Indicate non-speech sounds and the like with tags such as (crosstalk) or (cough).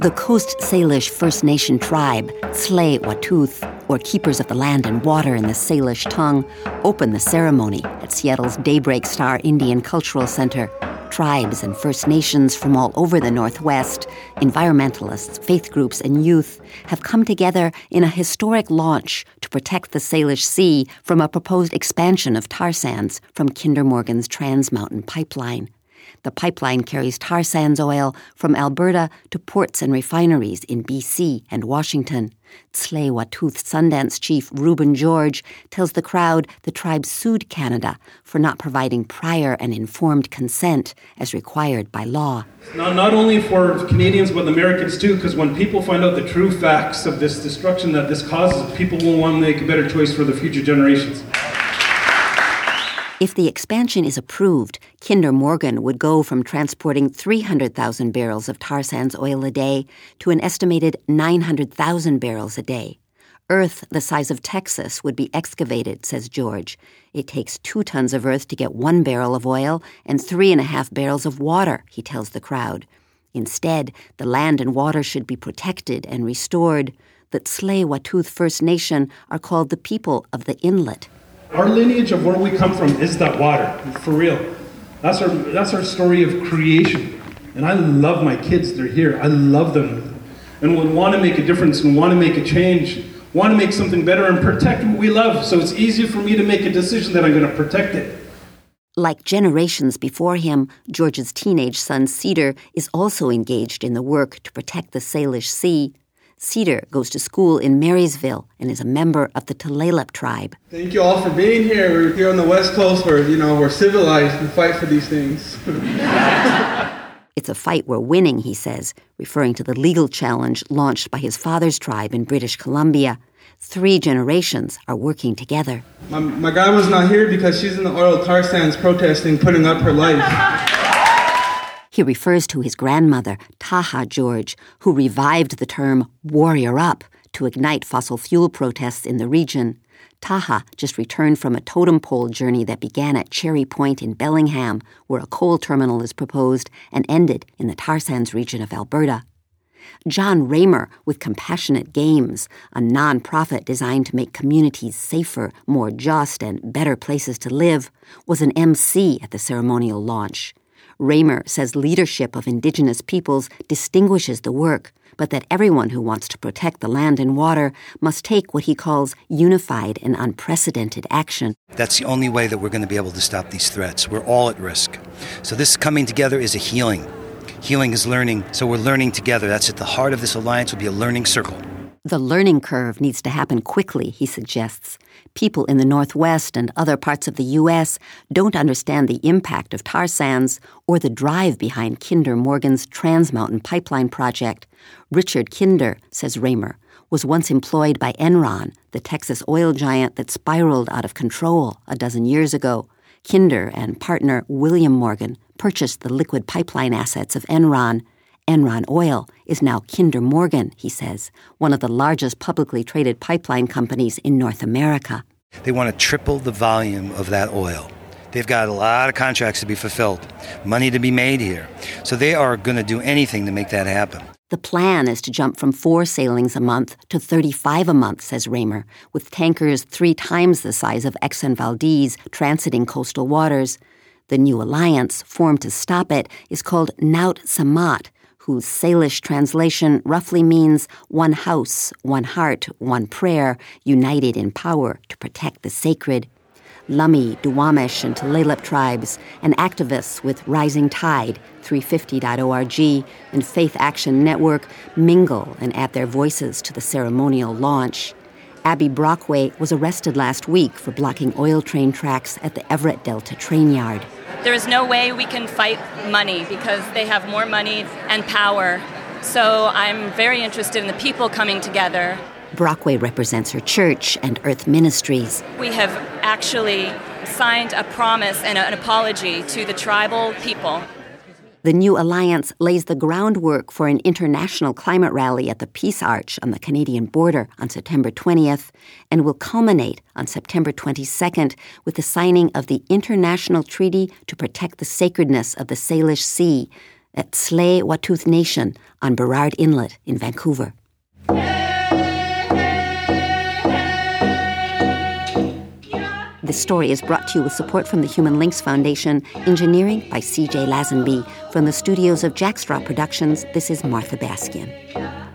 The Coast Salish First Nation tribe, Tsleil-Waututh, or Keepers of the Land and Water in the Salish tongue, opened the ceremony at Seattle's Daybreak Star Indian Cultural Center. Tribes and First Nations from all over the Northwest, environmentalists, faith groups, and youth have come together in a historic launch to protect the Salish Sea from a proposed expansion of tar sands from Kinder Morgan's Trans Mountain Pipeline. The pipeline carries tar sands oil from Alberta to ports and refineries in BC and Washington. Tsleil-Waututh Sundance chief Reuben George tells the crowd the tribe sued Canada for not providing prior and informed consent as required by law. Not, not only for Canadians, but Americans too, because when people find out the true facts of this destruction that this causes, people will want to make a better choice for the future generations. If the expansion is approved, Kinder Morgan would go from transporting 300,000 barrels of tar sands oil a day to an estimated 900,000 barrels a day. Earth the size of Texas would be excavated, says George. It takes two tons of earth to get one barrel of oil and three and a half barrels of water, he tells the crowd. Instead, the land and water should be protected and restored. The Tsleil-Waututh First Nation are called the people of the inlet. Our lineage of where we come from is that water, for real. That's our, that's our story of creation. And I love my kids, they're here. I love them. And we want to make a difference and want to make a change, want to make something better and protect what we love. So it's easier for me to make a decision that I'm going to protect it. Like generations before him, George's teenage son Cedar is also engaged in the work to protect the Salish Sea Cedar goes to school in Marysville and is a member of the Tulalip tribe. Thank you all for being here. We're here on the West Coast where, you know, we're civilized and fight for these things. (laughs) it's a fight we're winning, he says, referring to the legal challenge launched by his father's tribe in British Columbia. Three generations are working together. My, my grandma's not here because she's in the oil tar sands protesting, putting up her life. (laughs) He refers to his grandmother, Taha George, who revived the term warrior up to ignite fossil fuel protests in the region. Taha just returned from a totem pole journey that began at Cherry Point in Bellingham, where a coal terminal is proposed, and ended in the tar sands region of Alberta. John Ramer with Compassionate Games, a nonprofit designed to make communities safer, more just, and better places to live, was an MC at the ceremonial launch. Ramer says leadership of indigenous peoples distinguishes the work, but that everyone who wants to protect the land and water must take what he calls unified and unprecedented action. That's the only way that we're going to be able to stop these threats. We're all at risk. So this coming together is a healing. Healing is learning, so we're learning together. That's at the heart of this alliance will be a learning circle. The learning curve needs to happen quickly, he suggests. People in the Northwest and other parts of the U.S. don't understand the impact of tar sands or the drive behind Kinder Morgan's Trans Mountain Pipeline project. Richard Kinder, says Ramer, was once employed by Enron, the Texas oil giant that spiraled out of control a dozen years ago. Kinder and partner William Morgan purchased the liquid pipeline assets of Enron Enron Oil is now Kinder Morgan, he says, one of the largest publicly traded pipeline companies in North America. They want to triple the volume of that oil. They've got a lot of contracts to be fulfilled, money to be made here. So they are going to do anything to make that happen. The plan is to jump from four sailings a month to 35 a month, says Ramer, with tankers three times the size of Exxon Valdez transiting coastal waters. The new alliance, formed to stop it, is called Naut Samat, whose Salish translation roughly means one house, one heart, one prayer, united in power to protect the sacred. Lummi, Duwamish, and Tulalip tribes, and activists with Rising Tide, 350.org, and Faith Action Network mingle and add their voices to the ceremonial launch. Abby Brockway was arrested last week for blocking oil train tracks at the Everett Delta train yard. There is no way we can fight money because they have more money and power. So I'm very interested in the people coming together. Brockway represents her church and Earth Ministries. We have actually signed a promise and an apology to the tribal people the new alliance lays the groundwork for an international climate rally at the Peace Arch on the Canadian border on September 20th and will culminate on September 22nd with the signing of the International Treaty to Protect the Sacredness of the Salish Sea, at Tsleil-Waututh Nation on Burrard Inlet in Vancouver. This story is brought to you with support from the Human Links Foundation, engineering by CJ Lazenby. From the studios of Jack Straw Productions, this is Martha Baskin.